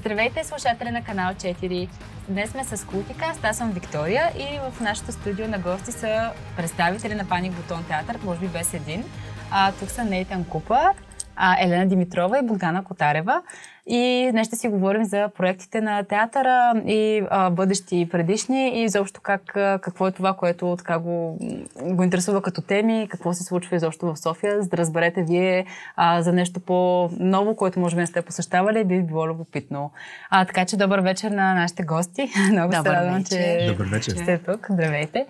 Здравейте, слушатели на канал 4. Днес сме с Култикаст, аз съм Виктория и в нашото студио на гости са представители на Паник Бутон театър, може би без един. А, тук са Нейтан Купа, а, Елена Димитрова и Богдана Котарева. И днес ще си говорим за проектите на театъра и а, бъдещи и предишни и изобщо как, какво е това, което така го, го интересува като теми, какво се случва изобщо в София, за да разберете вие а, за нещо по-ново, което може би не сте посещавали, би било любопитно. А, така че добър вечер на нашите гости. Много се радвам, че, добър вечер. сте тук. Здравейте.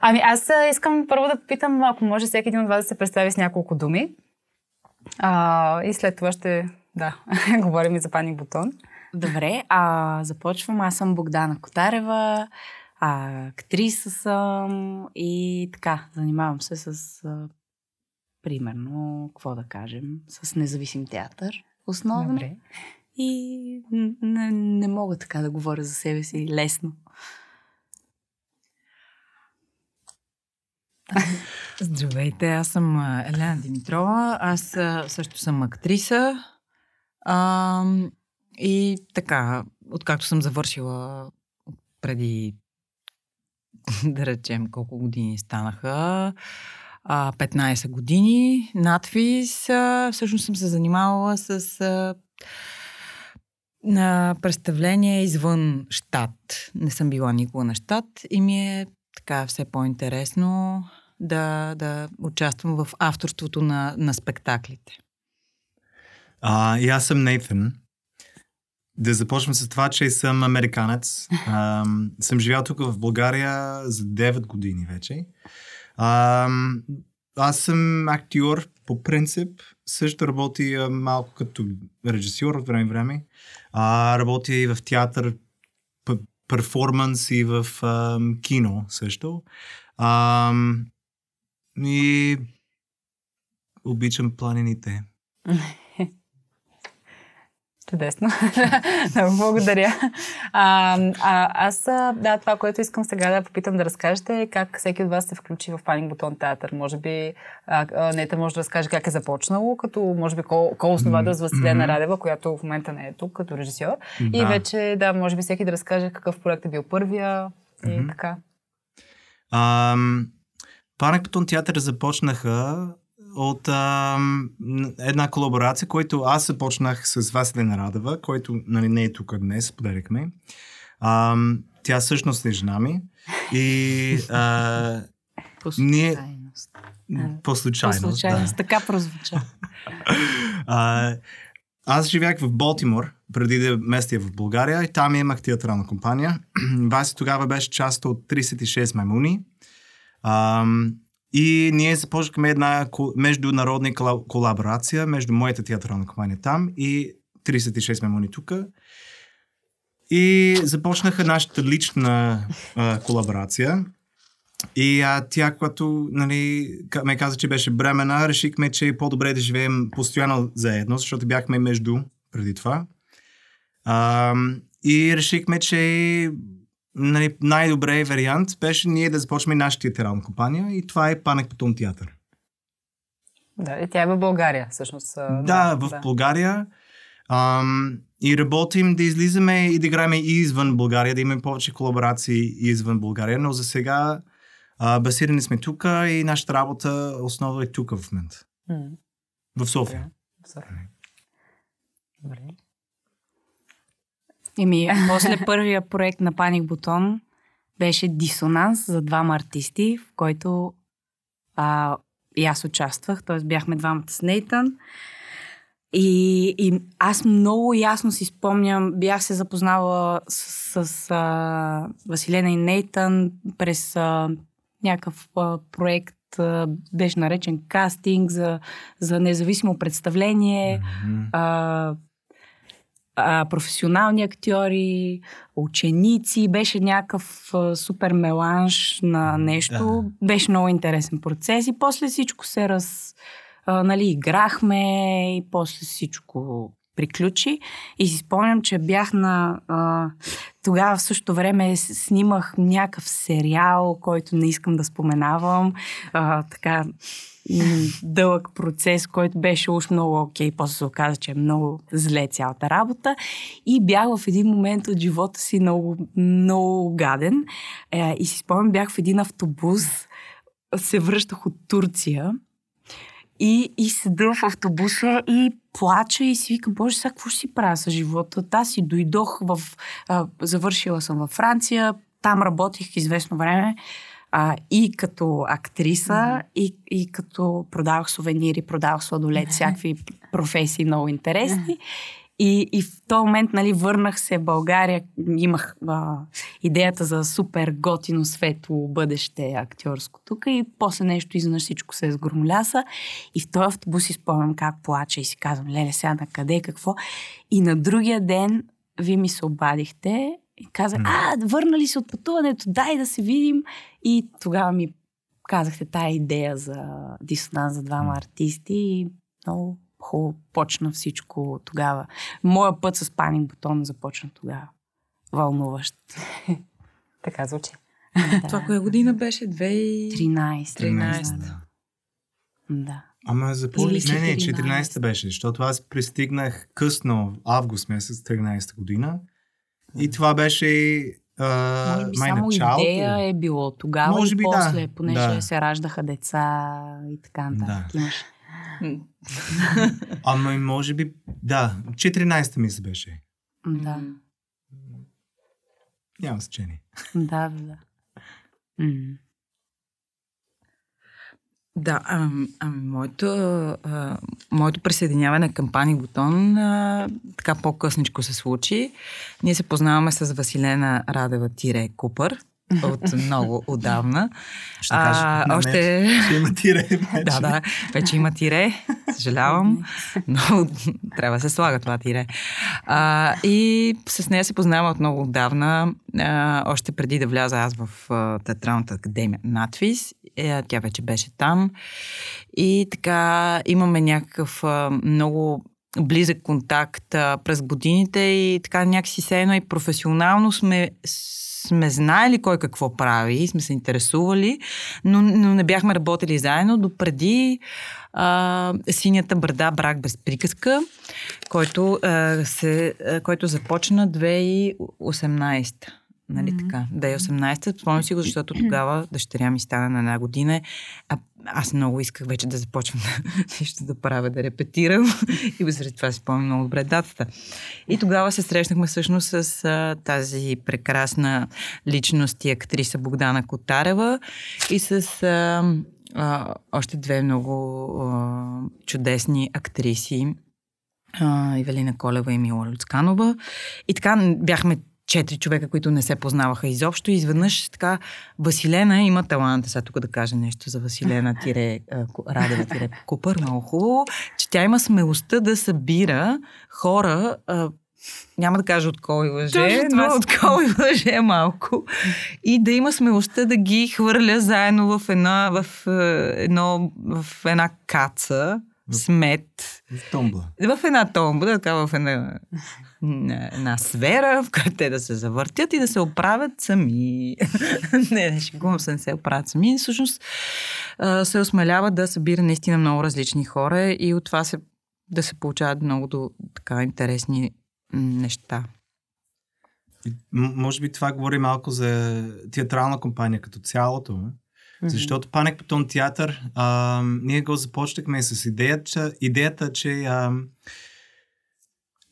Ами аз искам първо да попитам, ако може всеки един от вас да се представи с няколко думи. А, и след това ще, да, говорим и за Паник Бутон. Добре, а започвам. Аз съм Богдана Котарева, а, актриса съм и така, занимавам се с, а, примерно, какво да кажем, с независим театър, основно. Добре. И не, не мога така да говоря за себе си лесно. Здравейте, аз съм Елена Димитрова. Аз също съм актриса. А, и така, откакто съм завършила преди, да речем, колко години станаха, а, 15 години, надвис, а, всъщност съм се занимавала с на представление извън щат. Не съм била никога на щат и ми е така все по-интересно да, да участвам в авторството на, на спектаклите. А, и аз съм Нейтан. Да започвам с това, че съм американец. А, съм живял тук в България за 9 години вече. А, аз съм актьор по принцип. Също работя малко като режисьор от време време. А, работя и в театър, перформанс и в а, кино също. А, и обичам планините. Чудесно. Много благодаря. А, а, аз, да, това, което искам сега да попитам да разкажете е как всеки от вас се включи в Паник Бутон театър. Може би а, Нета може да разкаже как е започнало, като може би ко-основател с Василена mm-hmm. Радева, която в момента не е тук като режисьор. Да. И вече, да, може би всеки да разкаже какъв проект е бил първия и така. Um, Паник Бутон театър започнаха от а, една колаборация, която аз започнах с Василина Радева, който нали, не е тук днес, споделихме. А, тя всъщност е жена ми. И а, по случайност. Ние... По случайност. По случайност, да. така прозвуча. а, аз живях в Болтимор, преди да местя в България и там имах театрална компания. Васи тогава беше част от 36 маймуни. А, и ние започнахме една международна колаборация между моята театрална компания там и 36 мемони тук. И започнаха нашата лична а, колаборация. И а, тя, когато нали, ме каза, че беше бремена, решихме, че е по-добре да живеем постоянно заедно, защото бяхме между преди това. А, и решихме, че нали, най-добрият вариант беше ние да започнем нашата театрална компания и това е Панек Патон театър. Да, и тя е в България, всъщност. Да, да в да. България. Ам, и работим да излизаме и да играем и извън България, да имаме повече колаборации извън България, но за сега а, базирани сме тук и нашата работа основа е тук в момента. Mm. В София. В София. Добре. Еми, после първия проект на Паник Бутон беше дисонанс за двама артисти, в който а, и аз участвах, т.е. бяхме двамата с Нейтан. И, и аз много ясно си спомням, бях се запознала с, с а, Василена и Нейтан през а, някакъв а, проект, а, беше наречен кастинг за, за независимо представление. Mm-hmm. А, а, професионални актьори, ученици. Беше някакъв а, супер меланж на нещо. Да. Беше много интересен процес и после всичко се раз... А, нали, играхме и после всичко приключи. И си спомням, че бях на... А, тогава в същото време снимах някакъв сериал, който не искам да споменавам. А, така дълъг процес, който беше уж много окей. После се оказа, че е много зле цялата работа. И бях в един момент от живота си много, много гаден. Е, и си спомням, бях в един автобус, се връщах от Турция и, и седа в автобуса и плача и си вика, боже, сега какво ще си правя с живота? Аз си дойдох в... А, завършила съм във Франция, там работих известно време а, и като актриса, mm-hmm. и, и като продавах сувенири, продавах сладолет, всякакви професии много интересни. И, и в този момент, нали, върнах се в България, имах а, идеята за супер готино, светло бъдеще актьорско тук и после нещо изведнъж всичко се сгромоляса. И в този автобус си спомням как плача и си казвам, леле, сега на къде, какво. И на другия ден вие ми се обадихте и казах, а, върнали се от пътуването, дай да се видим. И тогава ми казахте тая идея за дисонанс за двама артисти и много хубаво почна всичко тогава. Моя път с паник бутон започна тогава. Вълнуващ. Така звучи. Това коя година беше? 2013. 13. 13. да. Да. Ама за по... Или Не, не, 14. 14 беше, защото аз пристигнах късно, август месец, 13 година. И това беше а, Може би май само началото. идея е било тогава Може и би да. после, понеже Да. се раждаха деца и така нататък. Да. Ама може би, да, 14 ми се беше. Да, Няма значение. да, да. М. Да, ами, моето, а, моето присъединяване към Паник Бутон а, така по-късничко се случи. Ние се познаваме с Василена Радева Тире Купър от много отдавна. Ще кажа, А, на още... Ще има тире вече. Да, да, вече има тире, съжалявам, но трябва да се слага това тире. А, и с нея се познавам от много отдавна, а, още преди да вляза аз в а, Театралната академия надвис. Е, тя вече беше там. И така имаме някакъв много близък контакт през годините и така някакси се едно и професионално сме, сме знаели кой какво прави, сме се интересували, но, но не бяхме работили заедно допреди а, Синята брада брак без приказка, който, а, се, а, който започна 2018. Нали Мгм. така? 2018. Спомням си го, защото тогава дъщеря ми стана на една година. А аз много исках вече да започвам да, нещо да правя, да репетирам. И заради това си спомням много добре датата. И тогава се срещнахме всъщност с а, тази прекрасна личност и актриса Богдана Котарева и с а, а, още две много а, чудесни актриси. А, Ивелина Колева и Мила Люцканова. И така бяхме четири човека, които не се познаваха изобщо. И изведнъж така Василена има таланта. Сега тук да кажа нещо за Василена тире, Радева тире Купър. Много хубаво, че тя има смелостта да събира хора, няма да кажа от кой лъже, Точно това но си от кой лъже е малко. И да има смелостта да ги хвърля заедно в една, в, едно, в една каца, смет, В томбла. в една томба, така в една, една, една сфера, в която те да се завъртят и да се оправят сами. не, не шегувам се, не се оправят сами. Всъщност а, се осмелява да събира наистина много различни хора и от това се, да се получават много до, така интересни неща. И, може би това говори малко за театрална компания като цялото. Защото Паник Потон театър, а, ние го започнахме с идеята, идеята че а,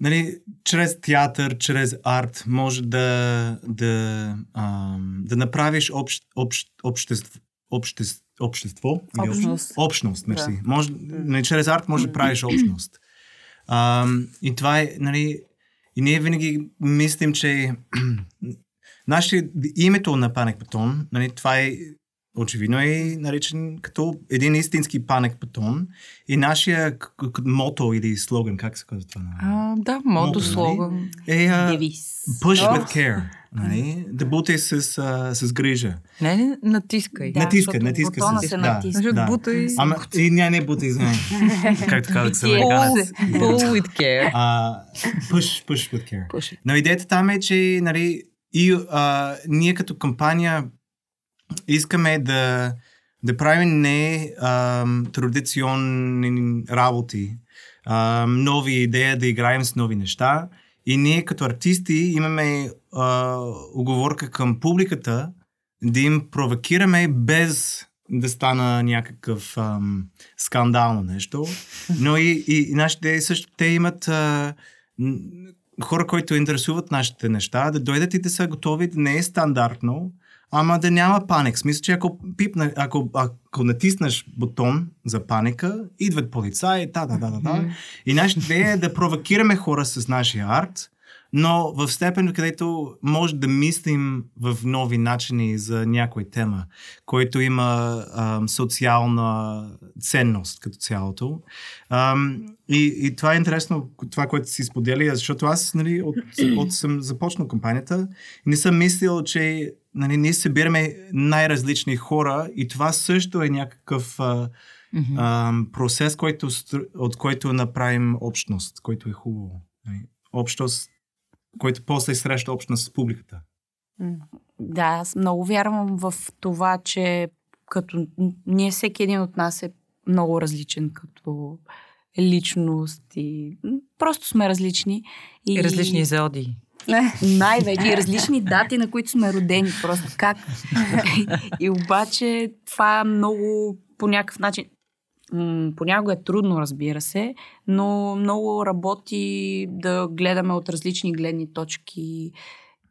нали, чрез театър, чрез арт може да, да, а, да направиш общ, общ, общество, общество, общество Общност. общност, мерси. Може, нали, чрез арт може да правиш общност. А, и това е, нали, и ние винаги мислим, че нашите, името на Паник Патон, нали, това е очевидно е наречен като един истински паник патон. И нашия к- к- мото или слоган, как се казва това? А, да, мото нали? слоган. Е а, Девиз. push О. with care. Нали? Да бутай с, а, с грижа. Не, не, натискай. Да, натискай, натискай бутона с- се да. натиска. Да. бута и... Ама, и не, не бутай, извиняй. как така да се Битие. американец? Pull with care. А, push, push with care. Пуши. Но идеята там е, че нали, и, а, ние като компания искаме да, да правим не а, традиционни работи, а, нови идеи, да играем с нови неща. И ние като артисти имаме а, оговорка към публиката да им провокираме без да стана някакъв ам, скандално нещо. Но и, и, и нашите също, те имат а, хора, които интересуват нашите неща, да дойдат и да са готови, да не е стандартно, ама да няма паник. Смисъл, че ако, пипна, ако, ако натиснеш бутон за паника, идват полицаи, да, да, да, да, да. И нашата идея е да провокираме хора с нашия арт, но в степен, където може да мислим в нови начини за някоя тема, който има ам, социална ценност като цялото. Ам, и, и това е интересно, това, което си споделя, защото аз нали, от, от съм започнал компанията и не съм мислил, че нали, ние събираме най-различни хора и това също е някакъв а, процес, който, от който направим общност, който е хубаво. Нали? Общност, който после среща общност с публиката. Да, аз много вярвам в това, че като ние всеки един от нас е много различен като личност и просто сме различни. И различни зоди. Най-вече и различни дати, на които сме родени. Просто как. и обаче това много по някакъв начин. М, Понякога е трудно, разбира се, но много работи да гледаме от различни гледни точки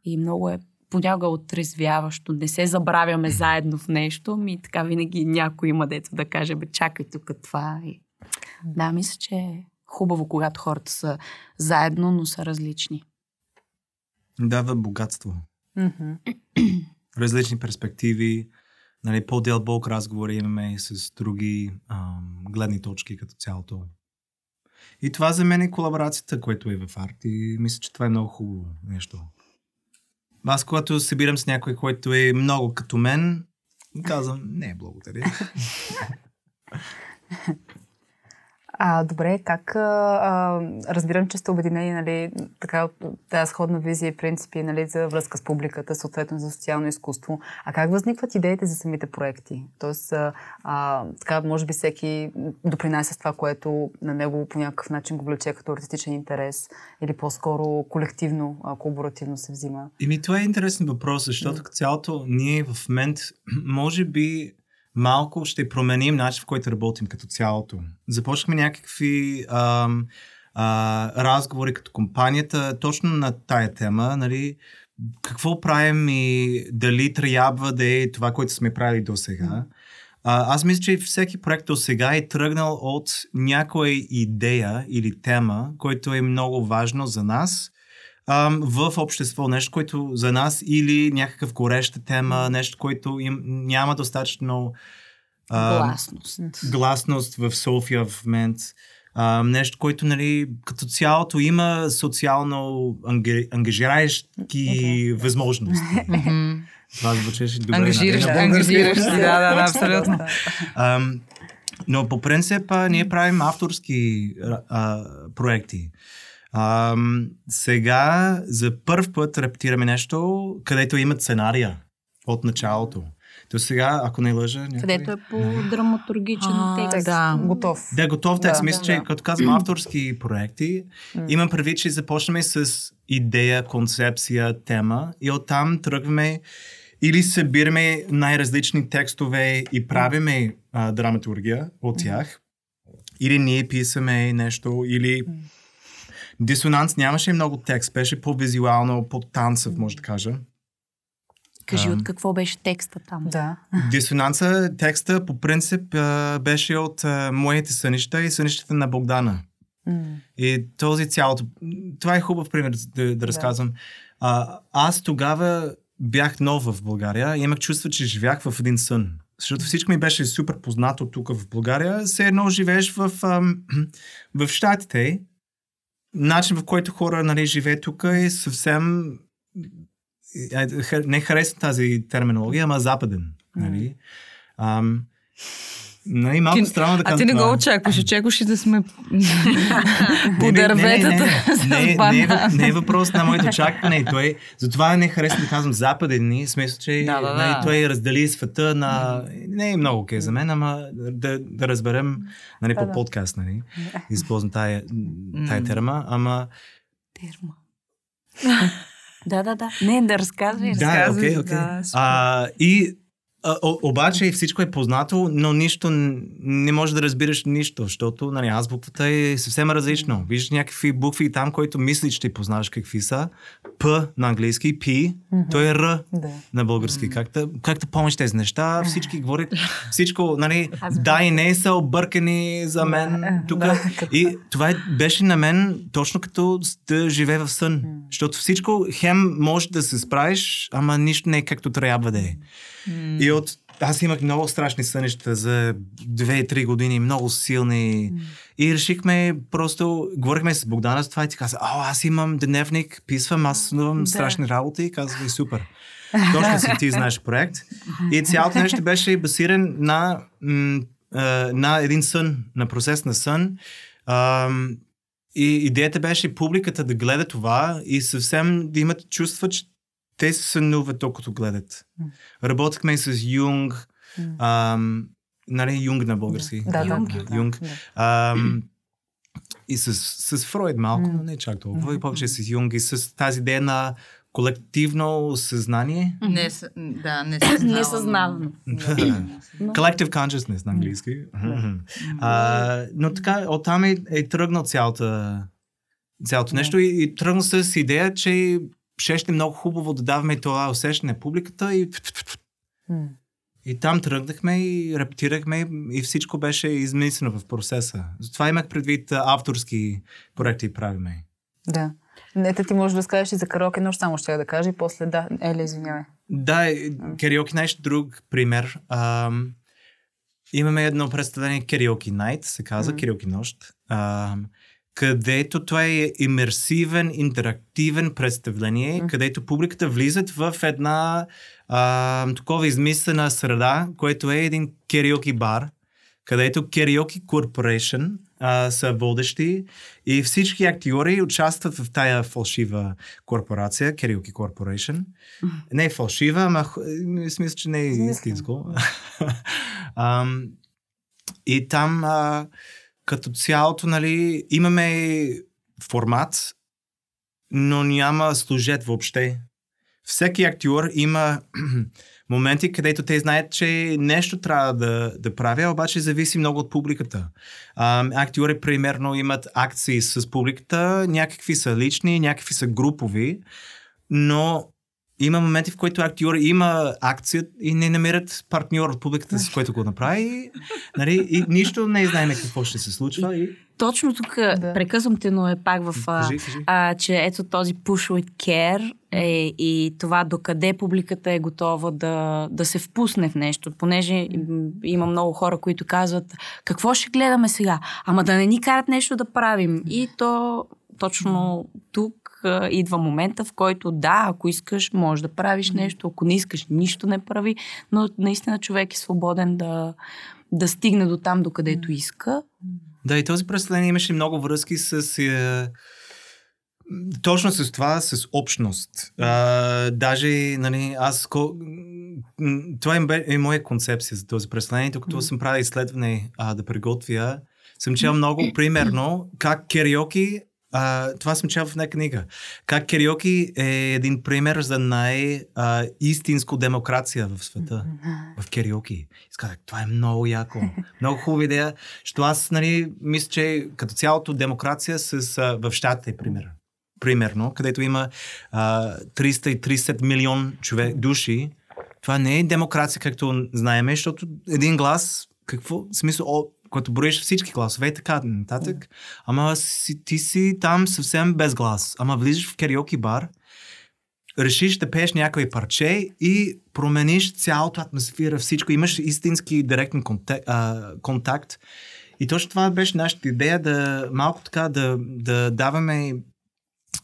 и много е понякога отрезвяващо. Не се забравяме заедно в нещо, ми така винаги някой има дето да каже, бе, чакай тук това. И... Да, мисля, че е хубаво, когато хората са заедно, но са различни. Дава богатство. Различни перспективи, нали, по-дълбок разговор имаме и с други ам, гледни точки като цялото. И това за мен е колаборацията, което е в арт и мисля, че това е много хубаво нещо. Аз, когато се бирам с някой, който е много като мен, казвам, не, благодаря. А, добре, как а, а, разбирам, че сте обединени, нали, така, тази сходна визия и принципи, нали, за връзка с публиката, съответно за социално изкуство. А как възникват идеите за самите проекти? Тоест, а, а, така, може би всеки допринася с това, което на него по някакъв начин го влече като артистичен интерес или по-скоро колективно, а, колаборативно се взима. Еми, това е интересен въпрос, защото цялото ние в момент, може би, малко ще променим начин, в който работим като цялото. Започнахме някакви ам, а, разговори като компанията точно на тая тема, нали, какво правим и дали трябва да е това, което сме правили до сега. Аз мисля, че всеки проект до сега е тръгнал от някоя идея или тема, който е много важно за нас ам, в общество. Нещо, което за нас или някакъв гореща тема, нещо, което им няма достатъчно ам, Гласност. гласност в София в момент. А, нещо, което нали, като цялото има социално анги, ангажиращи възможности. Мгм. Това звучеше добре. Ангажиращ, нали? ангажиращ. Да, да, да, абсолютно. Ам, но по принцип а, ние правим авторски а, проекти. Ам, сега за първ път рептираме нещо, където има сценария от началото. То сега, ако не лъжа... Някой... Където е по драматургичен А, текст. да. Готов. Да, готов текст. Да, Мисля, да, че да. като казвам авторски проекти, имам предвид, че започнем с идея, концепция, тема и оттам тръгваме или събираме най-различни текстове и правиме а, драматургия от тях, или ние писаме нещо, или Дисонанс нямаше много текст, беше по-визуално, по-танцев, може да кажа. Кажи Ам. от какво беше текста там. Да. Дисонанса, текста по принцип а, беше от а, моите сънища и сънищата на Богдана. М. И този цялото... Това е хубав пример да, да разказвам. А, аз тогава бях нов в България и имах чувство, че живях в един сън. Защото всичко ми беше супер познато тук в България. Все едно живееш в, ам, в Штатите. Начин, в който хора нали, живеят тук е съвсем а, хар- не харесвам тази терминология, ама западен. Нали? Ам, нали, малко Ти- странно да А кажа ти не го очакваш, очакваш и да сме по Не, не, не, не, дърветата не, не, не, е, въ- не е въпрос на моето очакване. Той, затова не харесвам да казвам западен, в смисъл, че Да, да, да. нали, той раздели света на... Не е много окей за мен, ама да, да разберем нали, Да, по да. подкаст, нали, използвам тая, тая терма, ама Терма. да, да, да. Не, да разказвай. Да, разказвай, окей, окей. да. А, и а, о, обаче всичко е познато, но нищо не можеш да разбираш нищо, защото нали, азбуквата е съвсем различно. Виждаш някакви букви там, които мислиш, че познаваш какви са. П на английски, П, той е Р Да. на български. Как да, как да помниш тези неща? Всички говорят, всичко, нали, да и не са объркани за мен Да, тук. да, И това е- беше на мен точно като да живее в сън. Защото всичко хем може да се справиш, ама нищо не е както трябва да е. И от аз имах много страшни сънища за 2-3 години, много силни. И решихме, просто говорихме с Богдана за това и ти каза, а, аз имам дневник, писвам, аз сънувам страшни работи и казах, и супер. Точно си ти знаеш проект. И цялото нещо беше базиран на, на един сън, на процес на сън. И идеята беше публиката да гледа това и съвсем да имат чувства, че те се сънуват докато гледат. Работихме с Юнг, ам, нали, Юнг на български. Да, да, Юнг, да, Юнг. да. Ам, и с, с Фройд малко, но не чак толкова. И повече с Юнг и с тази идея на колективно съзнание. Не, да, не съзнавам. Несъзнавано. Collective consciousness на английски. А, но така, оттам е, е тръгнал цялата, цялото нещо и, и тръгнал с идея, че ще е много хубаво да даваме това усещане публиката и, и там тръгнахме и репетирахме и всичко беше измислено в процеса. Затова имах предвид авторски проекти правиме. Да. Не, те ти можеш да разкажеш и за караоке нощ, само ще я да кажа и после да. Еле, извинявай. Да, кариоки нещо друг пример. Ам, имаме едно представление Karaoke Night, се казва, Мгм. Karaoke нощ, ам, където това е имерсивен, интерактивен представление, Мгм. където публиката влизат в една ам, такова измислена среда, което е един кариоки бар, където Karaoke Corporation а, са водещи и всички актьори участват в тая фалшива корпорация, Karaoke Corporation. Не е фалшива, ама смисъл, че не е истинско. И там а, като цялото, нали, имаме формат, но няма служет въобще. Всеки актьор има моменти, където те знаят, че нещо трябва да, да правя, обаче зависи много от публиката. Актьори, примерно, имат акции с публиката, някакви са лични, някакви са групови, но има моменти, в които актьор има акция и не намерят партньор от публиката, с който го направи. И, нали, и нищо не знаем какво ще се случва. И... Точно тук Да. прекъсвам те, но е пак в... А, Кажи, кажи. а, че ето този push with care е, и това докъде публиката е готова да, да се впусне в нещо. Понеже има много хора, които казват какво ще гледаме сега? Ама да не ни карат нещо да правим. И то точно тук а, идва момента, в който да, ако искаш, можеш да правиш нещо, ако не искаш, нищо не прави, но наистина човек е свободен да, да стигне до там, докъдето иска. Да, и този представление имаше много връзки с... Е, точно с това, с общност. А, даже, нали, аз... Това е, е моя концепция за този представление, докато съм правил изследване а, да приготвя. Съм чел много, примерно, как кериоки а, това съм чел в една книга. Как кериоки е един пример за най-истинско демокрация в света. В кериоки. И това е много яко. Много хубава идея. Що аз, нали, мисля, че като цялото демокрация с, а, в щатите, пример. Примерно, където има а, 330 милион човек, души. Това не е демокрация, както знаеме, защото един глас, какво, в смисъл, о, като броиш всички гласове и така нататък, ама си, ти си там съвсем без глас. Ама влизаш в кариоки бар, решиш да пееш някой парче и промениш цялата атмосфера, всичко. Имаш истински директен контакт. А, контакт. И точно това беше нашата идея да малко така да, да даваме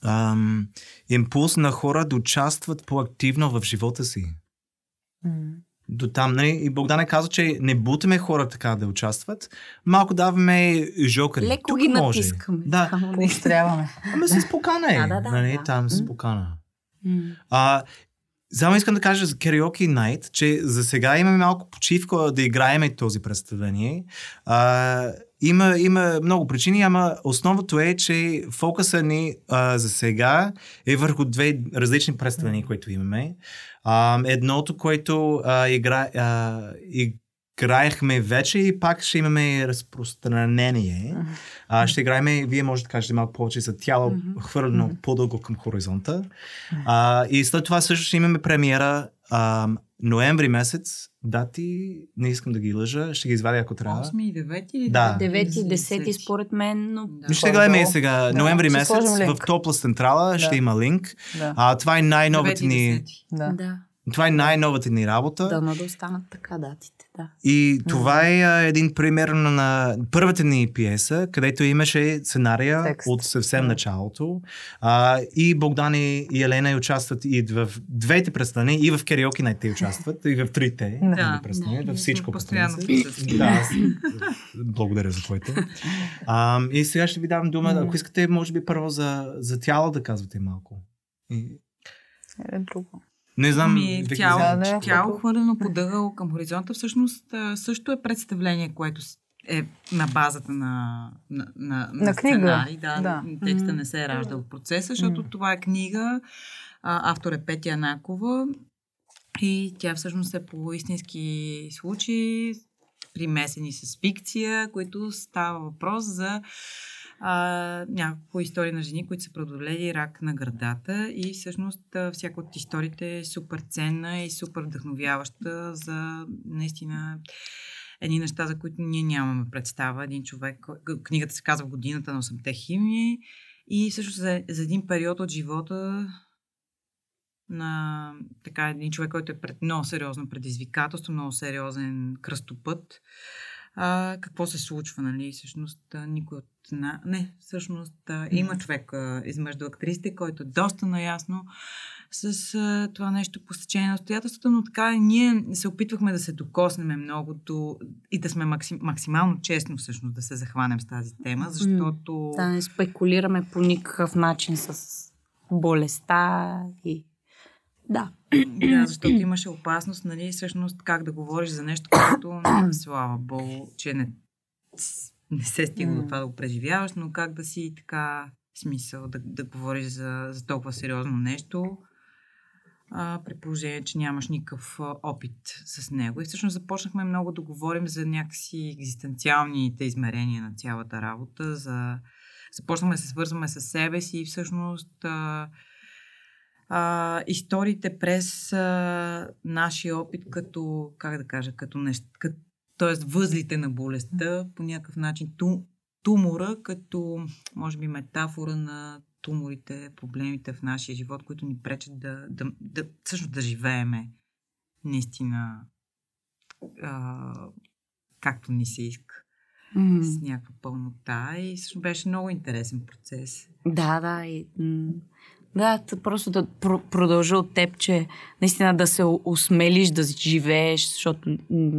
ам, импулс на хора да участват по-активно в живота си. До там, нали? И Богдан е казал, че не бутаме хора така да участват. Малко даваме жокери. Леко Тук ги може. натискаме. Да. Само не. Поощряваме. Ама с покана е. Да, да, да, нали? да. Там с М. покана. М. А, само искам да кажа за Karaoke Night, че за сега имаме малко почивка да играеме този представление. А, има, има много причини, ама основното е, че фокуса ни а, за сега е върху две различни представления, които имаме. А, едното, което а, игра, а, играехме вече и пак ще имаме разпространение. А, ще играем, вие може да кажете малко повече за тяло, хвърлено по-дълго към хоризонта. А, и след това също ще имаме премиера ноември месец. Дати, не искам да ги лъжа, ще ги извадя ако трябва. 8 и 9 или Да. 9 и 10 Десети. според мен, но Да. Ще гледаме и сега. Да, Ноември ще месец в линк. Топлас Централа Да. ще има линк. Да. А, това е най-новата 9 и ни, 10. да. да. това е най-новата ни работа. Дано да останат така датите, да. И това е а, един пример на, на първата ни пиеса, където имаше сценария Текст. от съвсем началото. А, и Богдан и, и Елена участват и в двете представления, и в Karaoke Night те участват, и в трите Да. представления, Да, във всичко. постоянно. Да, благодаря за твоите. А, и сега ще ви дам дума, ако искате, може би първо за, за тяло да казвате малко. И, Е, друго. Не знам, Вики, тяло, Да, да. тяло хвърлено подъгъл към хоризонта всъщност също е представление, което е на базата на, на, на, На книга. сценарий. Да, Да. Текста не се е раждал в процеса, защото М. това е книга. А, автор е Петя Анакова и тя всъщност е по истински случаи, примесени с фикция, които става въпрос за а, няколко истории на жени, които са преодолели рак на гърдата и всъщност всяка от историите е супер ценна и супер вдъхновяваща за наистина едни неща, за които ние нямаме представа. Един човек, книгата се казва Годината на 8-те химии и всъщност за, за един период от живота на така един човек, който е пред много сериозно предизвикателство, много сериозен кръстопът. А, какво се случва, нали? Всъщност, никой от... На... Не, всъщност, а, има човек а, измежду актрисите, който е доста наясно с а, това нещо по стечение на обстоятелствата, но така ние се опитвахме да се докоснем много до... и да сме максим... максимално честно всъщност да се захванем с тази тема, защото... Да не спекулираме по никакъв начин с болестта и... Да. Да, защото имаше опасност, нали, всъщност как да говориш за нещо, което, слава богу, че не, не се стига до това да го преживяваш, но как да си така смисъл да, да говориш за, за толкова сериозно нещо, а, при положение, че нямаш никакъв опит с него. И всъщност започнахме много да говорим за някакси екзистенциалните измерения на цялата работа, за... започнахме да се свързваме с себе си и всъщност а, а, историите през а, нашия опит като, как да кажа, като нещо, като, т.е. възлите на болестта, по някакъв начин ту, тумора, като, може би, метафора на туморите, проблемите в нашия живот, които ни пречат да, да, да всъщност да живееме наистина а, както ни се иска, с някаква пълнота и всъщност беше много интересен процес. Да, да. И, м, да, просто да пр- продължа от теб, че наистина да се осмелиш да живееш, защото,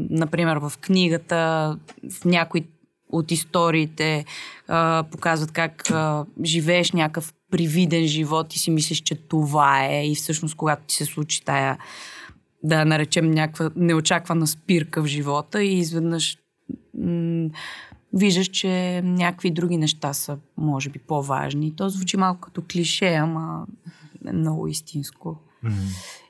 например, в книгата, в някои от историите а, показват как а, живееш някакъв привиден живот и си мислиш, че това е. И всъщност когато ти се случи тая да наречем някаква неочаквана спирка в живота и изведнъж м- виждаш, че някакви други неща са, може би, по-важни. То звучи малко като клише, ама е много истинско.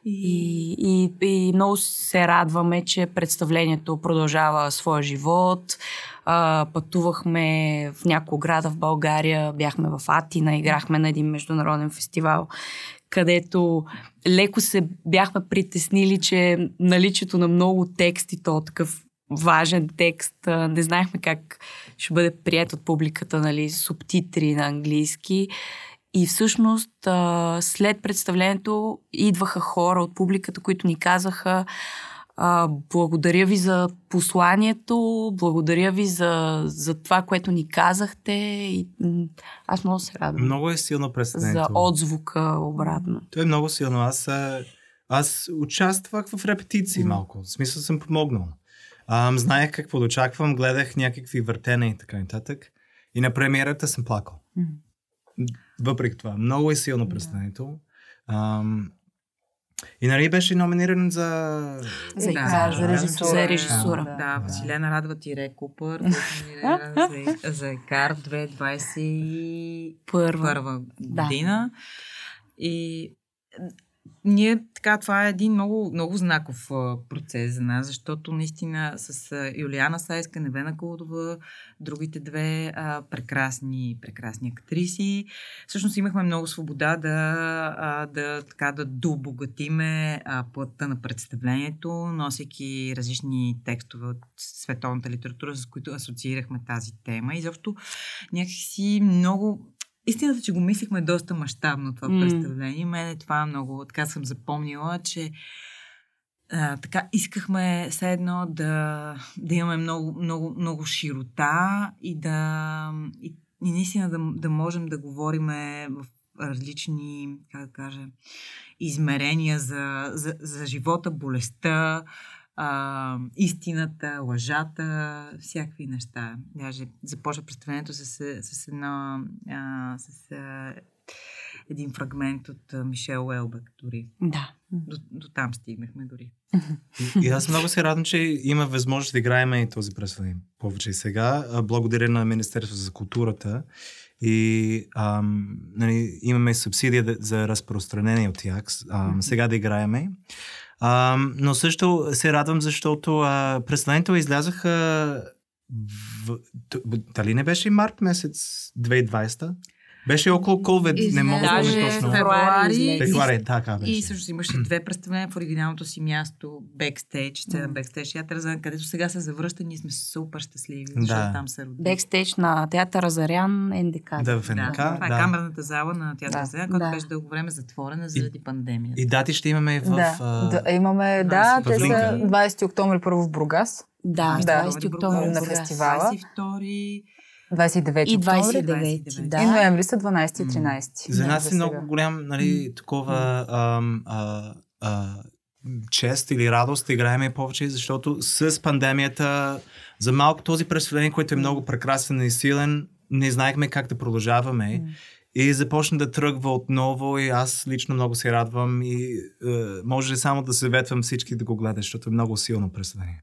И, и, и много се радваме, че представлението продължава своя живот. А, пътувахме в няколко града в България, бяхме в Атина, играхме на един международен фестивал, където леко се бяхме притеснили, че наличието на много тексти, то такъв важен текст, не знаехме как ще бъде прият от публиката, нали, субтитри на английски. И всъщност след представлението идваха хора от публиката, които ни казаха благодаря ви за посланието, благодаря ви за, за това, което ни казахте. И, аз много се радвам. Много е силно представлението. за отзвука обратно. То е много силно. Аз, аз участвах в репетиции малко. В смисъл съм помогнал. Ам, знаех какво да очаквам, гледах някакви въртения и така нататък. И на премиерата съм плакал. М. Въпреки това, много е силно представлението. Ам, и нали беше номиниран за... За, Да, да, за режисура. за режисура. Да. Да, Василена Радва Тире Купър, номинира за, за Екар 2021 Първа. Да. година. И ние, така, това е един много, много знаков процес за нас, защото наистина с а, Юлиана Сайска, Невена Колдова, другите две а, прекрасни, прекрасни актриси, всъщност имахме много свобода да, а, да, така, да дообогатиме а, плътта на представлението, носейки различни текстове от световната литература, с които асоциирахме тази тема. И защо някакси много Истината, че го мислихме доста мащабно това mm. представление. Мене това много, така съм запомнила, че а, така искахме все едно да, да имаме много, много, много широта и да и, и наистина да, да можем да говорим в различни, как да кажа, измерения за, за, за живота, болестта, а, истината, лъжата, всякакви неща. Даже започва представлението с, с, едно, а, с а, един фрагмент от Мишел Уелбек дори. Да. До, до там стигнахме дори. И, и аз много се радвам, че има възможност да играем и този представление повече и сега. Благодаря на Министерството за културата. И ам, нали, имаме субсидия за разпространение от тях. Ам, сега да играеме. Ам, но също се радвам, защото а, представлението излязаха в, дали не беше март месец 2020? Беше около COVID, не мога да точно. февруари излезе. Февруари, така беше. И също имаше две представления в оригиналното си място, бекстейдж, сцена бекстейдж театър, за където сега се завръща. Ние сме супер щастливи, защото Да. там се роди. Бекстейдж на театъра Зарян НДК. Да, в Да, НДК. това е да. камерната зала на театър Да. Заря, която Да. беше дълго време затворена заради пандемията. И дати ще имаме в... Да, а, да, имаме, да, те са Линка. 20 октомври първо в Бургас, Да, Да. 20 октомври на фестивала. 22 29 И октомври 29, И да. и ноември са 12 и 13. За нас е много голям, нали, такова ам, а, а, чест или радост да играем повече, защото с пандемията за малко този представление, който е много прекрасен и силен, не знаехме как да продължаваме. И започна да тръгва отново и аз лично много се радвам и е, може само да съветвам всички да го гледат, защото е много силно представление.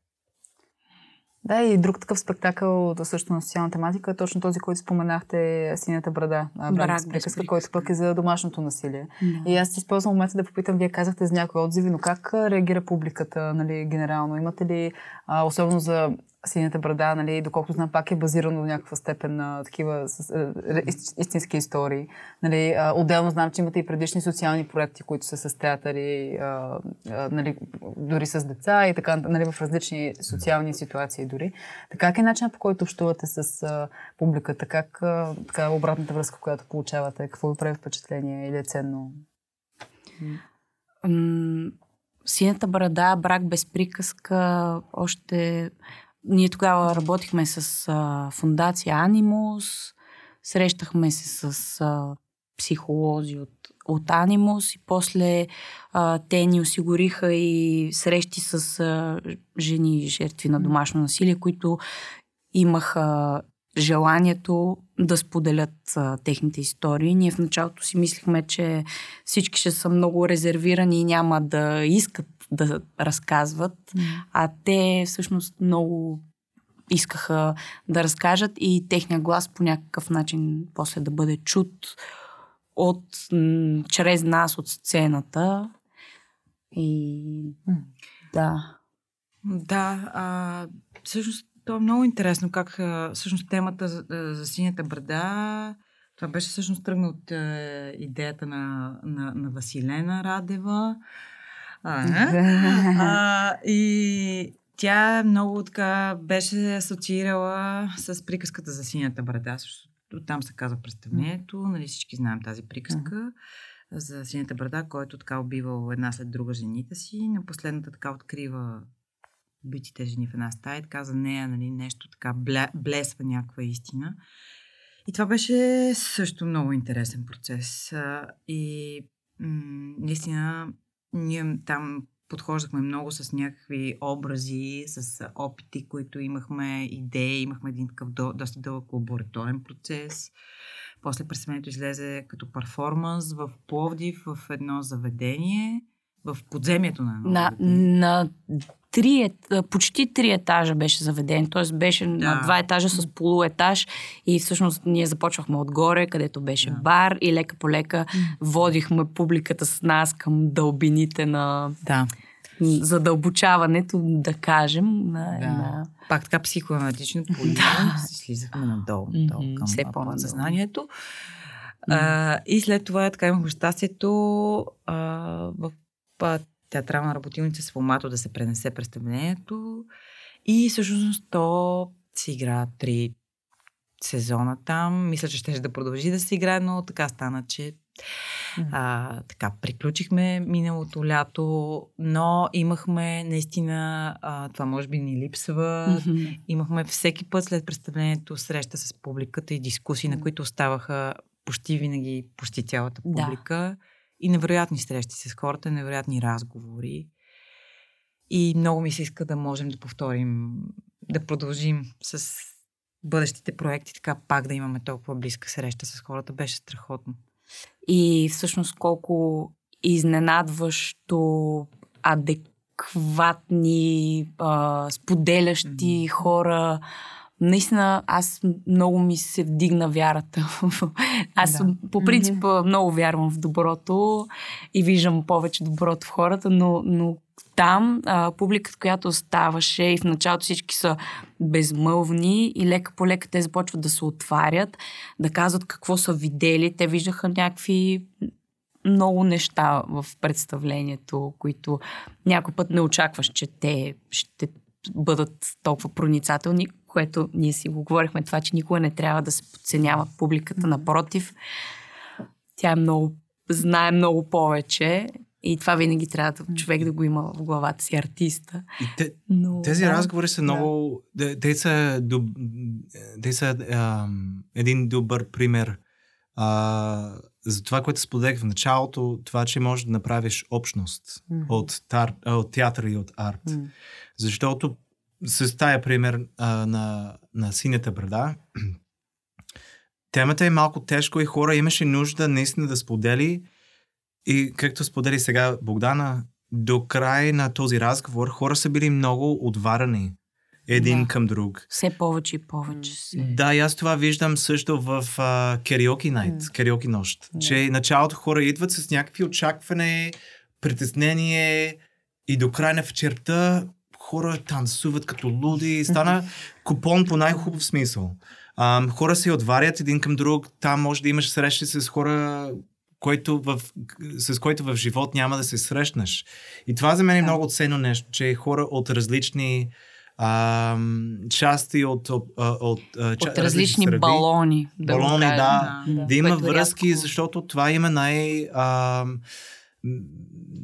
Да, и друг такъв спектакъл, да също на социална тематика, е точно този, който споменахте, Синята брада, брак, приказка, който пък е за домашното насилие. Да. И аз използвам момента да попитам, вие казахте за някои отзиви, но как реагира публиката, нали, генерално? Имате ли, а, особено за Синята брада, нали, доколкото знам, пак е базирано до някаква степен на такива с, ре- ист- истински истории. Нали, а, отделно знам, че имате и предишни социални проекти, които са с театъри, а, а, нали, дори с деца и така, нали, в различни социални ситуации дори. Така как е начинът по който общувате с а, публиката? Как а, така, обратната връзка, която получавате? Какво ви прави впечатление или е ценно? Синята брада, брак без приказка, още... Ние тогава работихме с а, фундация Анимус, срещахме се с а, психолози от, от Анимус и после а, те ни осигуриха и срещи с а, жени жертви на домашно насилие, които имаха желанието да споделят а, техните истории. Ние в началото си мислихме, че всички ще са много резервирани и няма да искат да разказват, а те всъщност много искаха да разкажат и техния глас по някакъв начин после да бъде чут от, м, чрез нас от сцената. И да. Да, а, всъщност то е много интересно как всъщност темата за, за синята брада, това беше всъщност тръгна от а, идеята на, на, на Василена Радева. А, и тя много така беше асоциирала с приказката за синята брада, защото там се казва представлението, нали всички знаем тази приказка за синята брада, който така убивал една след друга жените си. На последната така открива убитите жени в една стая. И така за нея нали, нещо така бле, блесва някаква истина. И това беше също много интересен процес. И м- наистина ние там подхождахме много с някакви образи, с опити, които имахме, идеи, имахме един такъв до, доста дълъг лабораторен процес. После представлението излезе като перформанс в Пловдив, в едно заведение, в подземието на едно На, на три, ет- почти три етажа беше заведен, т.е. беше да. на два етажа с полуетаж и всъщност ние започвахме отгоре, където беше Да. бар и лека по лека водихме публиката с нас към дълбините на Да, задълбочаването, да кажем, на да. една... Пак така психоаналитично Да. си слизахме надолу, надолу към все подсъзнанието. А, и след това така имахме щастието а, в а, театрална работилница с формато да се пренесе представлението. И всъщност то си игра три сезона там. Мисля, че ще да продължи да се играе, но така стана, че а, така, приключихме миналото лято, но имахме наистина, а, това може би ни липсва, Мгм. Имахме всеки път след представлението среща с публиката и дискусии, на които оставаха почти винаги, почти цялата Да. И невероятни срещи с хората, невероятни разговори. И много ми се иска да можем да повторим, да продължим с бъдещите проекти, така пак да имаме толкова близка среща с хората. Беше страхотно. И всъщност колко изненадващо адекватни, а, споделящи Мгм. хора. Наистина, аз много ми се вдигна вярата. аз Да. по принцип много вярвам в доброто и виждам повече доброто в хората, но, но там а, публиката, която оставаше и в началото всички са безмълвни и лека по лека те започват да се отварят, да казват какво са видели. Те виждаха някакви много неща в представлението, които някой път не очакваш, че те ще бъдат толкова проницателни, което ние си го говорихме това, че никога не трябва да се подценява публиката. Напротив, тя е много, знае много повече и това винаги трябва да, човек да го има в главата си, артиста. И те, Но, тези да. разговори са много... Те, те са, доб, те са ам, един добър пример а, за това, което споделях в началото, това, че можеш да направиш общност Мгм. от, тар, от театър и от арт. М. Защото с тая пример а, на, на синята брада, темата е малко тежко и хора имаше нужда наистина да сподели и както сподели сега Богдана, до край на този разговор хора са били много отварани един Да. към друг. Все повече и повече се. Да, и аз това виждам също в Кариоки Найт, Кариоки нощ. Да. Че началото хора идват с някакви очакване, притеснение и до края на вечерта хора танцуват като луди. Стана купон по най-хубав смисъл. Ам, хора се отварят един към друг. Там може да имаш срещи с хора, който в, с който в живот няма да се срещнеш. И това за мен е Да. много ценно нещо, че хора от различни ам, части от, от, от, от, От различни балони. Да Балони, кажем. да. Да. да има Което връзки, защото това има най... А,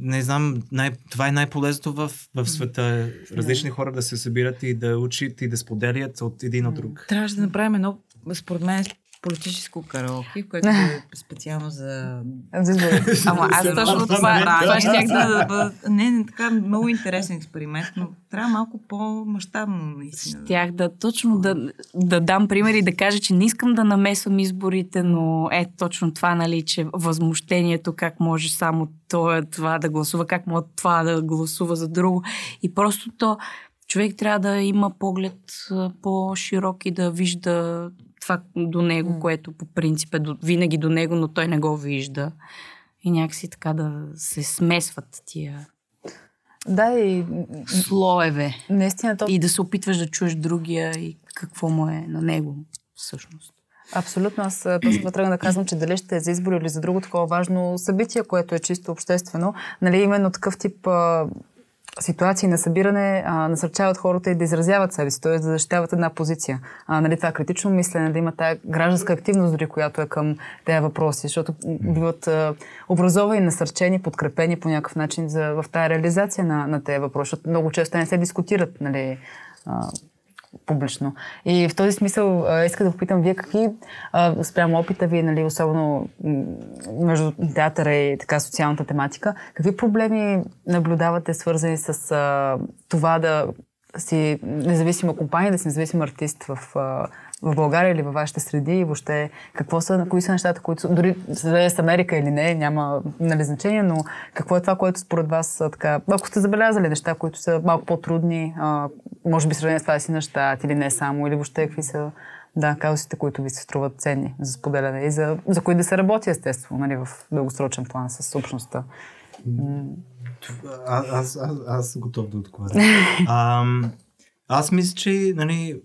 не знам, най, това е най-полезното в, в света. Различни хора да се събират и да учат и да споделят от един от друг. Трябваше да направим едно, според мен, политическо караоке, което е специално за... Ама аз точно това, това щях да... да бъдат... Не, не, така много интересен експеримент, но трябва малко по-масштабно, наистина. Щях да точно да, да дам пример и да кажа, че не искам да намесвам изборите, но е точно това, нали, че възмущението, как може само това, това да гласува, как може това да гласува за друго. И просто то, човек трябва да има поглед по-широк и да вижда това до него, М. което по принцип е до, винаги до него, но той не го вижда. И някакси така да се смесват тия Да, и слоеве. наистина то И да се опитваш да чуеш другия и какво му е на него всъщност. Абсолютно. Аз това тръгна да казвам, че дали ще е за избори или за друго такова важно събитие, което е чисто обществено. Нали, именно такъв тип а, ситуации на събиране а, насърчават хората и да изразяват себе си, т.е. да защитават една позиция. А, нали, това критично мислене, да има тая гражданска активност, дори която е към тези въпроси, защото биват а, образовани, насърчени, подкрепени по някакъв начин за, в тази реализация на, на тези въпроси, защото много често не се дискутират нали, а, публично. И в този смисъл а, иска да попитам вие какви а, спрямо опита ви, нали, особено между театъра и така социалната тематика, какви проблеми наблюдавате свързани с а, това да си независима компания, да си независим артист в, а, в България или във вашите среди и въобще какво са, кои са нещата, които дори с Америка или не, няма нали, значение, но какво е това, което според вас така, ако сте забелязали неща, които са малко по-трудни, а, може би сравнение с това си на или не само, или въобще какви са да, казусите, които ви се струват ценни за споделяне и за, за които да се работи естествено нали, в дългосрочен план с общността. Аз, аз, аз съм готов да отговоря. аз мисля, че нали,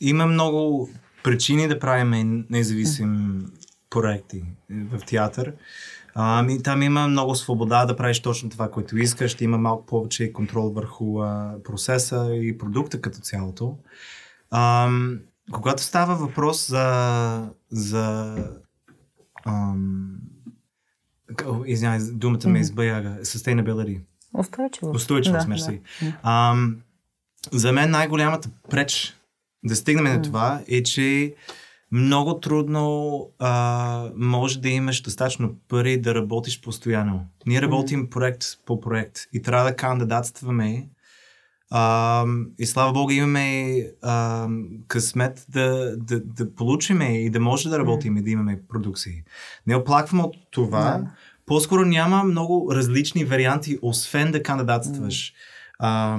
има много причини да правим независим проекти в театър. Ами, там има много свобода да правиш точно това, което искаш. Ще има малко повече контрол върху а, процеса и продукта като цялото. А, когато става въпрос за, за ам, извинявай, думата ме избаяга. Sustainability. Устойчивост. Устойчивост, да, мерси. Да. за мен най-голямата преч да стигнем до това е, че много трудно а, може да имаш достатъчно пари да работиш постоянно. Ние работим проект по проект и трябва да кандидатстваме. А, и слава Богу имаме а, късмет да, да, да получиме и да може да работим и да имаме продукции. Не оплаквам от това. Да. По-скоро няма много различни варианти, освен да кандидатстваш. А,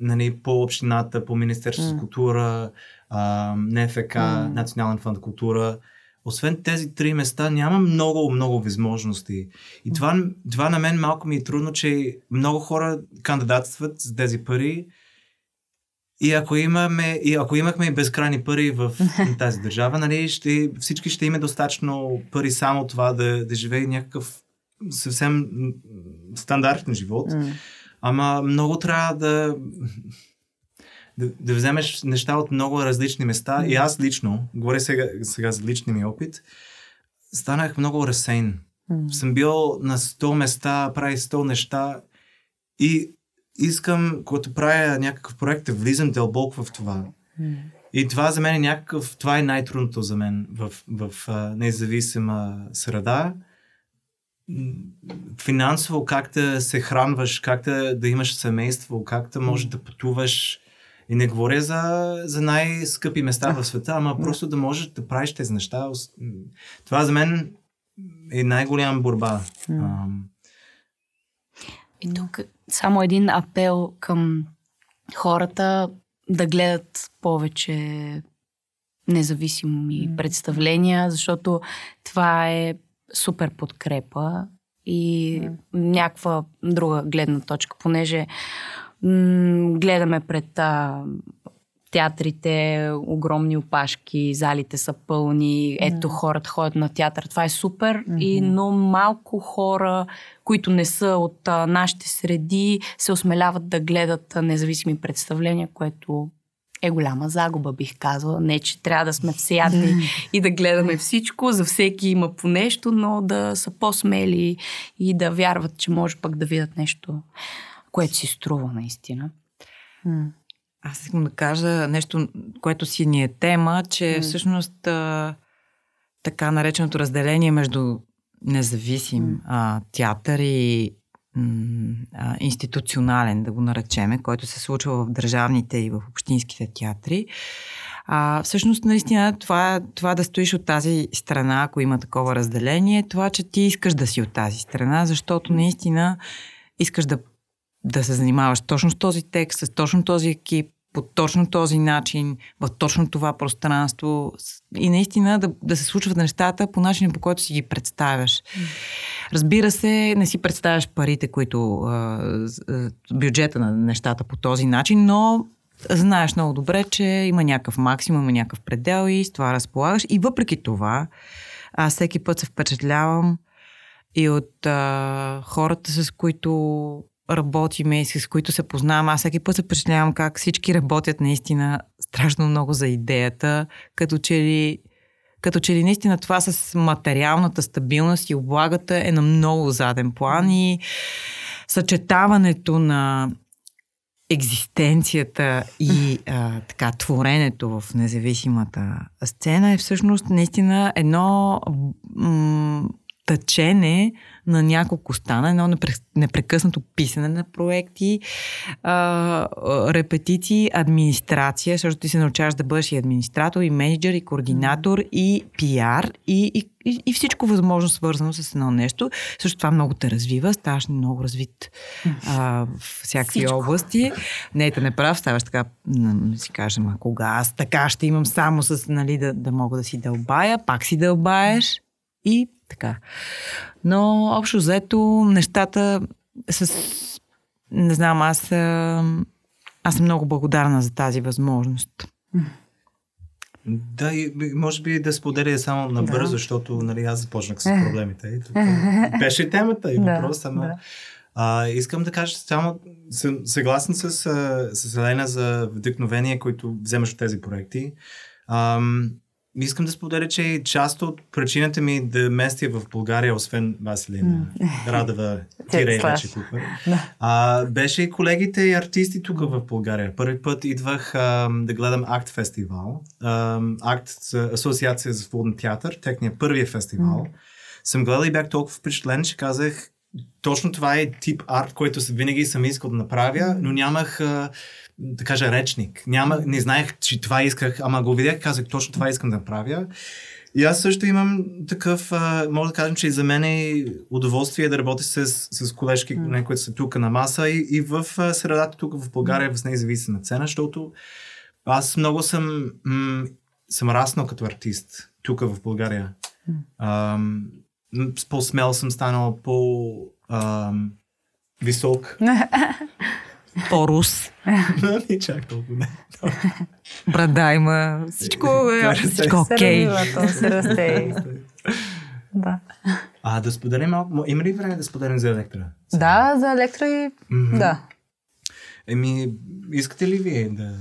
нали, по общината, по Министерството mm. култура, а, НФК, mm. Национален фонд култура. Освен тези три места няма много, много възможности. И това, това на мен малко ми е трудно, че много хора кандидатстват за тези пари и ако, имаме, и ако имахме безкрайни пари в тази държава, нали, ще, всички ще имаме достатъчно пари само това да, да живее някакъв съвсем стандартен живот. Mm. Ама много трябва да, да, да вземеш неща от много различни места. И аз лично, говоря сега, сега за личния ми опит, станах много разсейн. Mm. Съм бил на 100 места, прави 100 неща и искам, когато правя някакъв проект, да влизам дълбоко в това. Mm. И това за мен е някакъв, това е най-трудното за мен в, в, в независима среда финансово как да се хранваш, как да, да имаш семейство, как да можеш да пътуваш. И не говоря за, за най-скъпи места в света, ама просто да можеш да правиш тези неща. Това за мен е най-голяма борба. И тук само един апел към хората да гледат повече независими представления, защото това е супер подкрепа и mm. някаква друга гледна точка, понеже м- гледаме пред а, театрите, огромни опашки, залите са пълни, ето mm. хората ходят на театър. Това е супер, mm-hmm. и, но малко хора, които не са от а, нашите среди, се осмеляват да гледат а, независими представления, което е голяма загуба, бих казала. Не, че трябва да сме всеядни и да гледаме всичко, за всеки има по нещо, но да са по-смели и да вярват, че може пък да видят нещо, което си струва наистина. Аз искам да кажа нещо, което си ни е тема, че всъщност така нареченото разделение между независим а, театър и институционален, да го наречеме, който се случва в държавните и в общинските театри. А, всъщност, наистина, това, това да стоиш от тази страна, ако има такова разделение, това, че ти искаш да си от тази страна, защото наистина искаш да, да се занимаваш точно с този текст, с точно този екип, по точно този начин, в точно това пространство и наистина да, да се случват нещата по начина, по който си ги представяш. Разбира се, не си представяш парите, които бюджета на нещата по този начин, но знаеш много добре, че има някакъв максимум, има някакъв предел и с това разполагаш. И въпреки това, аз всеки път се впечатлявам и от а, хората, с които работиме и с които се познавам, аз всеки път се впечатлявам как всички работят наистина страшно много за идеята, като че ли като че ли наистина това с материалната стабилност и облагата е на много заден план и съчетаването на екзистенцията и а, така творенето в независимата сцена е всъщност наистина едно м- тъчене на няколко стана, едно непрекъснато писане на проекти, а, репетиции, администрация, защото ти се научаваш да бъдеш и администратор, и менеджер, и координатор, и пиар, и, и, и, и всичко възможно свързано с едно нещо. Също това много те развива, ставаш много развит а, в всякакви всичко. области. Не, те не прав, ставаш така, си кажем, а кога аз така ще имам само с, нали, да, да мога да си дълбая, пак си дълбаеш и така. Но общо взето нещата с... Не знам, аз, аз съм много благодарна за тази възможност. Да, и може би да споделя само набързо, да. защото нали, аз започнах с проблемите. И тук беше темата и въпроса. Да, да. А, искам да кажа, само съм съгласен с, с Елена за вдъхновение, които вземаш от тези проекти. Ам, Искам да споделя, че част от причината ми да местя в България, освен Василина mm. Радова, тире вече тук, а, беше и колегите и артисти тук в България. Първи път идвах а, да гледам Акт фестивал. А, Акт Асоциация за свободен театър, техния първия фестивал. Mm. Съм гледал и бях толкова впечатлен, че казах, точно това е тип арт, който винаги съм искал да направя, но нямах а, да кажа, речник. Няма, не знаех, че това исках, ама го видях, казах, точно това искам да правя. И аз също имам такъв, а, може да кажем, че и за мен е удоволствие да работя с, с колежки, mm. които са тук на маса и, и в средата тук в България, в независима цена, защото аз много съм, м- съм раснал като артист тук в България. Mm. по-смел съм станал, по... Ам, висок. По-рус. Не чак толкова, не. Брада има. Всичко е всичко окей. То се расте. Да. А да споделим малко. Има ли време да споделим за електра? Да, за електра и... Да. Еми, искате ли вие да,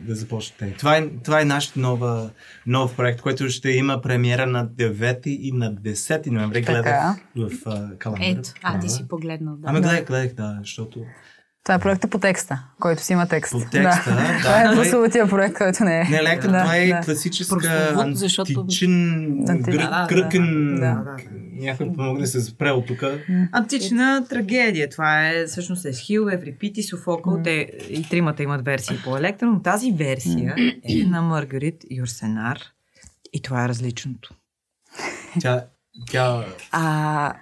да започнете? Това е, това е наш нова, нов проект, който ще има премиера на 9 и на 10 ноември. Гледах в uh, календар. Ето, а ти си погледнал. Да. Ами гледах, гледах, да, защото това е проектът по текста, който си има текст. По текста, да. да това е прословутия проект, който не е. Не, лека, да, това е да. класическа античен, кръкен, да, някой помогне се спре от тук. Антична трагедия. Това е всъщност Есхил, Еврипит и Софокъл. Те и тримата имат версии по електро, но тази версия е на Маргарит Юрсенар и това е различното. Тя, тя... А,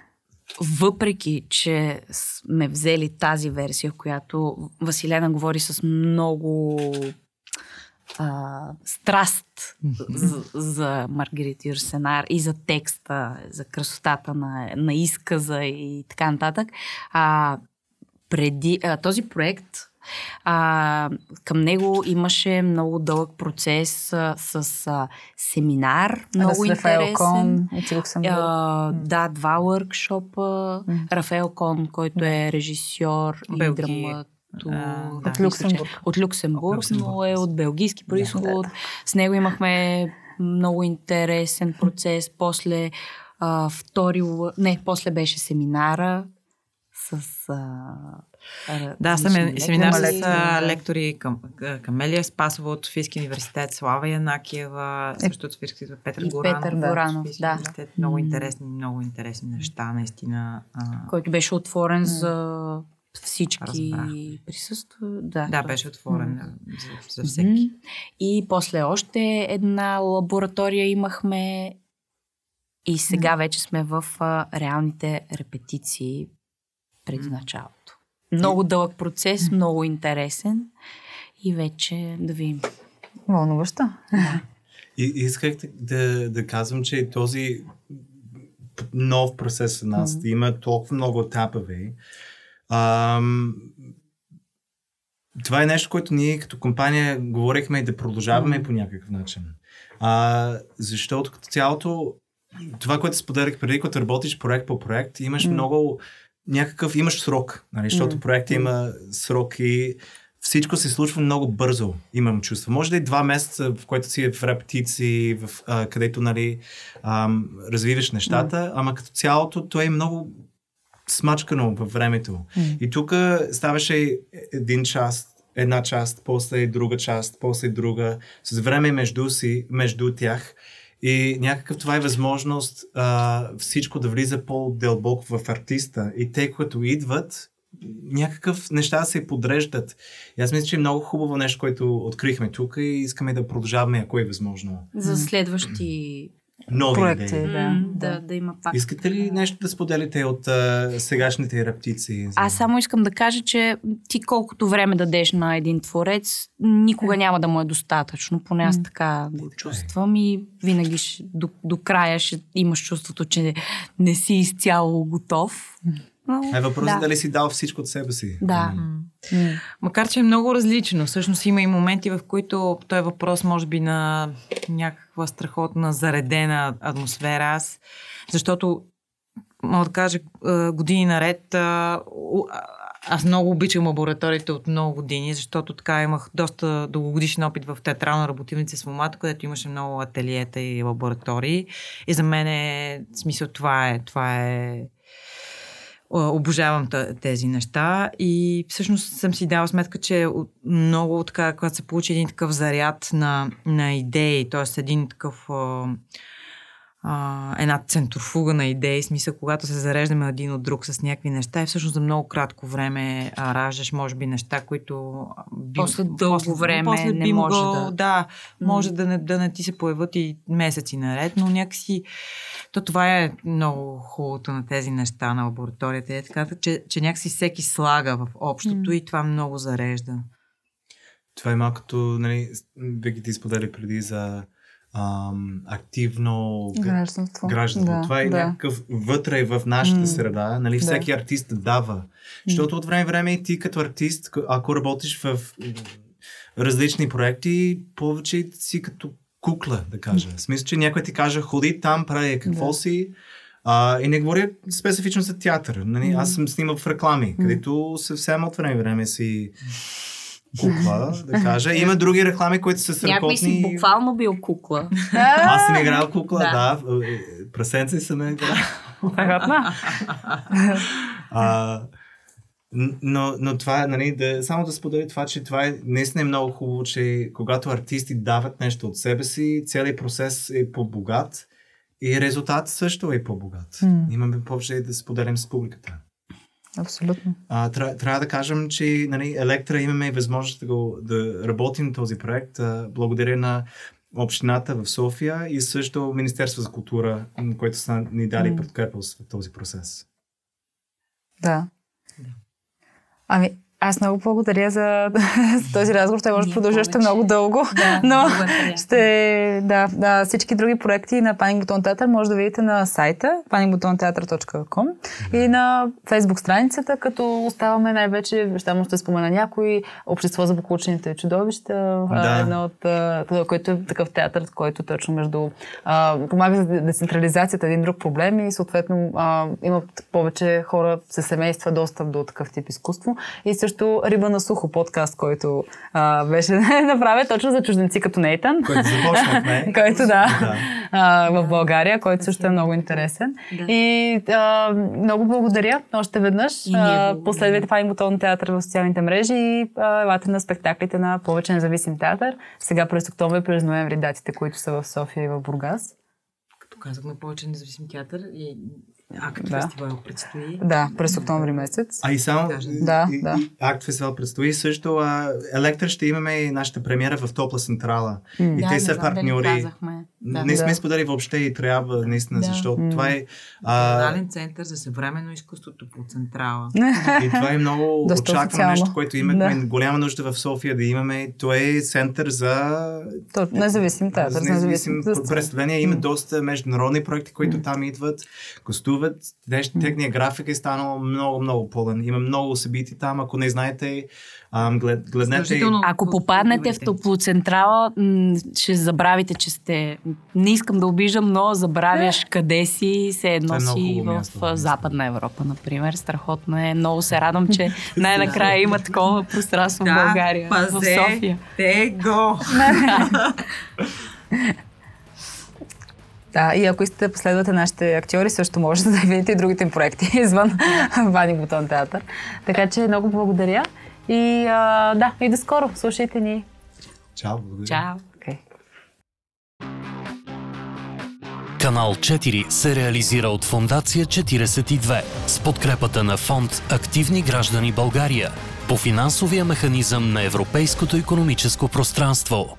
въпреки, че сме взели тази версия, в която Василена говори с много а, страст за, за Маргарит Юрсенар и за текста, за красотата на, на изказа и така нататък. А, преди, а, този проект а, към него имаше много дълъг процес а, с а, семинар, много да, интересен. Кон а, да, два въркшопа. Mm. Рафаел Кон, който е режисьор Белги. и драмат да, от Люксембург. От Люксембург, но е от белгийски происход. Да, да. С него имахме много интересен процес. После а, втори... Не, после беше семинара с а, да, съм е семинар с да. лектори към, Камелия Спасова от Софийски университет, Слава Янакиева, е, също от Софийски университет, Петър Горанов. Петър Горанов, да. Много интересни, много интересни неща, наистина. Който беше отворен за всички присъства. Да, да беше отворен mm. за, за всеки. Mm-hmm. И после още една лаборатория имахме и сега mm. вече сме в а, реалните репетиции преди mm. началото. Много дълъг процес, много интересен и вече да видим. Вълнуващо. Да. И исках да, да казвам, че този нов процес в нас mm-hmm. има толкова много етапове. Ам, това е нещо, което ние като компания говорихме и да продължаваме mm-hmm. по някакъв начин. А, защото като цялото това, което споделях преди, когато работиш проект по проект, имаш mm-hmm. много някакъв, имаш срок, нали, защото проектът има срок и всичко се случва много бързо, имам чувство. Може да е два месеца, в който си е в репетиции, в, а, където нали, ам, развиваш нещата, ама като цялото то е много смачкано във времето. И тук ставаше един част, една част, после друга част, после друга, с време между, си, между тях. И някакъв това е възможност а, всичко да влиза по-дълбоко в артиста. И те, които идват, някакъв неща се подреждат. И аз мисля, че е много хубаво нещо, което открихме тук и искаме да продължаваме, ако е възможно. За следващи Нови Проекти. идеи. Да, да. да, да има пак. Искате ли нещо да споделите от а, сегашните рептиции? за- Аз само искам да кажа, че ти колкото време дадеш на един творец, никога няма да му е достатъчно. Поне аз М. така го е. чувствам и винаги ще, до, до края ще имаш чувството, че не си изцяло готов. Е въпросът да. дали си дал всичко от себе си. Да. Макар, че е много различно. Всъщност има и моменти, в които той е въпрос, може би, на някаква страхотна заредена атмосфера. Аз, защото, мога да кажа, години наред, аз много обичам лабораториите от много години, защото така имах доста дългогодишен опит в театрална работилница с момата, където имаше много ателиета и лаборатории. И за мен е, смисъл, това е, това е обожавам тези неща и всъщност съм си дала сметка, че много така, когато се получи един такъв заряд на, на идеи, т.е. един такъв а, а, една центрофуга на идеи, смисъл, когато се зареждаме един от друг с някакви неща и всъщност за много кратко време а, раждаш, може би, неща, които би, После дълго време после не би може да- да, може да не, да не ти се появят и месеци наред, но някакси то това е много хубавото на тези неща на лабораторията. Е така, че, че някакси всеки слага в общото и това много зарежда. Това е малкото, нали, Вики ти сподели преди за ам, активно Гражданство. гражданство. Да, Това е да. някакъв вътре в нашата М. среда. Нали, Да. всеки артист дава. Защото от време време и ти като артист, ако работиш в различни проекти, повече си като кукла, да кажа. В смисъл, че някой ти каже, ходи там, прави какво Да. си. А, и не говоря специфично за театър. Нали? Аз съм снимал в реклами, където съвсем от време време си кукла, да кажа. Има други реклами, които са страхотни. Някой си буквално бил кукла. Аз съм играл кукла, да. Да. Прасенци съм играл. Страхотно. Но, но това, нали, да, само да споделя това, че това е наистина е много хубаво, че когато артисти дават нещо от себе си, целият процес е по-богат и резултат също е по-богат. М. Имаме повече да споделим с публиката. Абсолютно. А, тря, трябва да кажем, че нали, Електра имаме възможност да, го, да работим този проект а, благодаря на общината в София и също Министерство за култура, което са ни дали М. подкрепа в този процес. Да. Ами, аз много благодаря за, за този разговор. Той може да продължи още много дълго. Да, Но много е ще, да, да, всички други проекти на Паник Бутон Театър може да видите на сайта panikbutonteatър.com и на фейсбук страницата, като оставаме най-вече, ще ще спомена някой, Общество за буклучените чудовища, Да. едно от, който е такъв театър, който точно между а, помага за децентрализацията, един друг проблем и съответно а, имат повече хора с семейства достъп до такъв тип изкуство. И също Риба на сухо подкаст, който а, беше направен точно за чужденци като Нейтан. Който започнахме. който да, Да. а, в България, който също е много интересен. Да. И а, много благодаря още веднъж. А. Последвайте Файн Бутон театър в социалните мрежи и а, елате на спектаклите на повече независим театър. Сега през октомври, през ноември датите, които са в София и в Бургас. Като казахме повече независим театър и акт Да. фестивал предстои. Да, през октомври месец. А и само Да, и, да. и Акт фестивал предстои. Също а, Електра ще имаме и нашата премиера в Топла Централа. М. И Да, те са партньори. казахме. Да. Не сме Да. сподели въобще и трябва, наистина, Да. защото М. това е... А, Национален център за съвременно изкуството по Централа. и това е много очаквано нещо, което имахме Да. голяма нужда в София да имаме. Това е център за То, независим театър. за независим представление. Има доста международни проекти, които там идват, гостуват днес, техния график е станал много, много пълен. Има много събития там. Ако не знаете, глед, гледнете. Ако попаднете в топлоцентрала, ще забравите, че сте... Не искам да обиждам, но забравяш къде си, се едно е си в място. Западна Европа, например. Страхотно е. Много се радвам, че най-накрая има такова пространство в България, в София. те го! Да, и ако искате да последвате нашите актьори, също можете да видите и другите им проекти извън Вани Бутон театър. Така че много благодаря. И а, да, и до скоро. Слушайте ни. Чао, благодаря. Чао! Okay. Канал 4 се реализира от Фондация 42 с подкрепата на фонд Активни граждани България по финансовия механизъм на Европейското економическо пространство.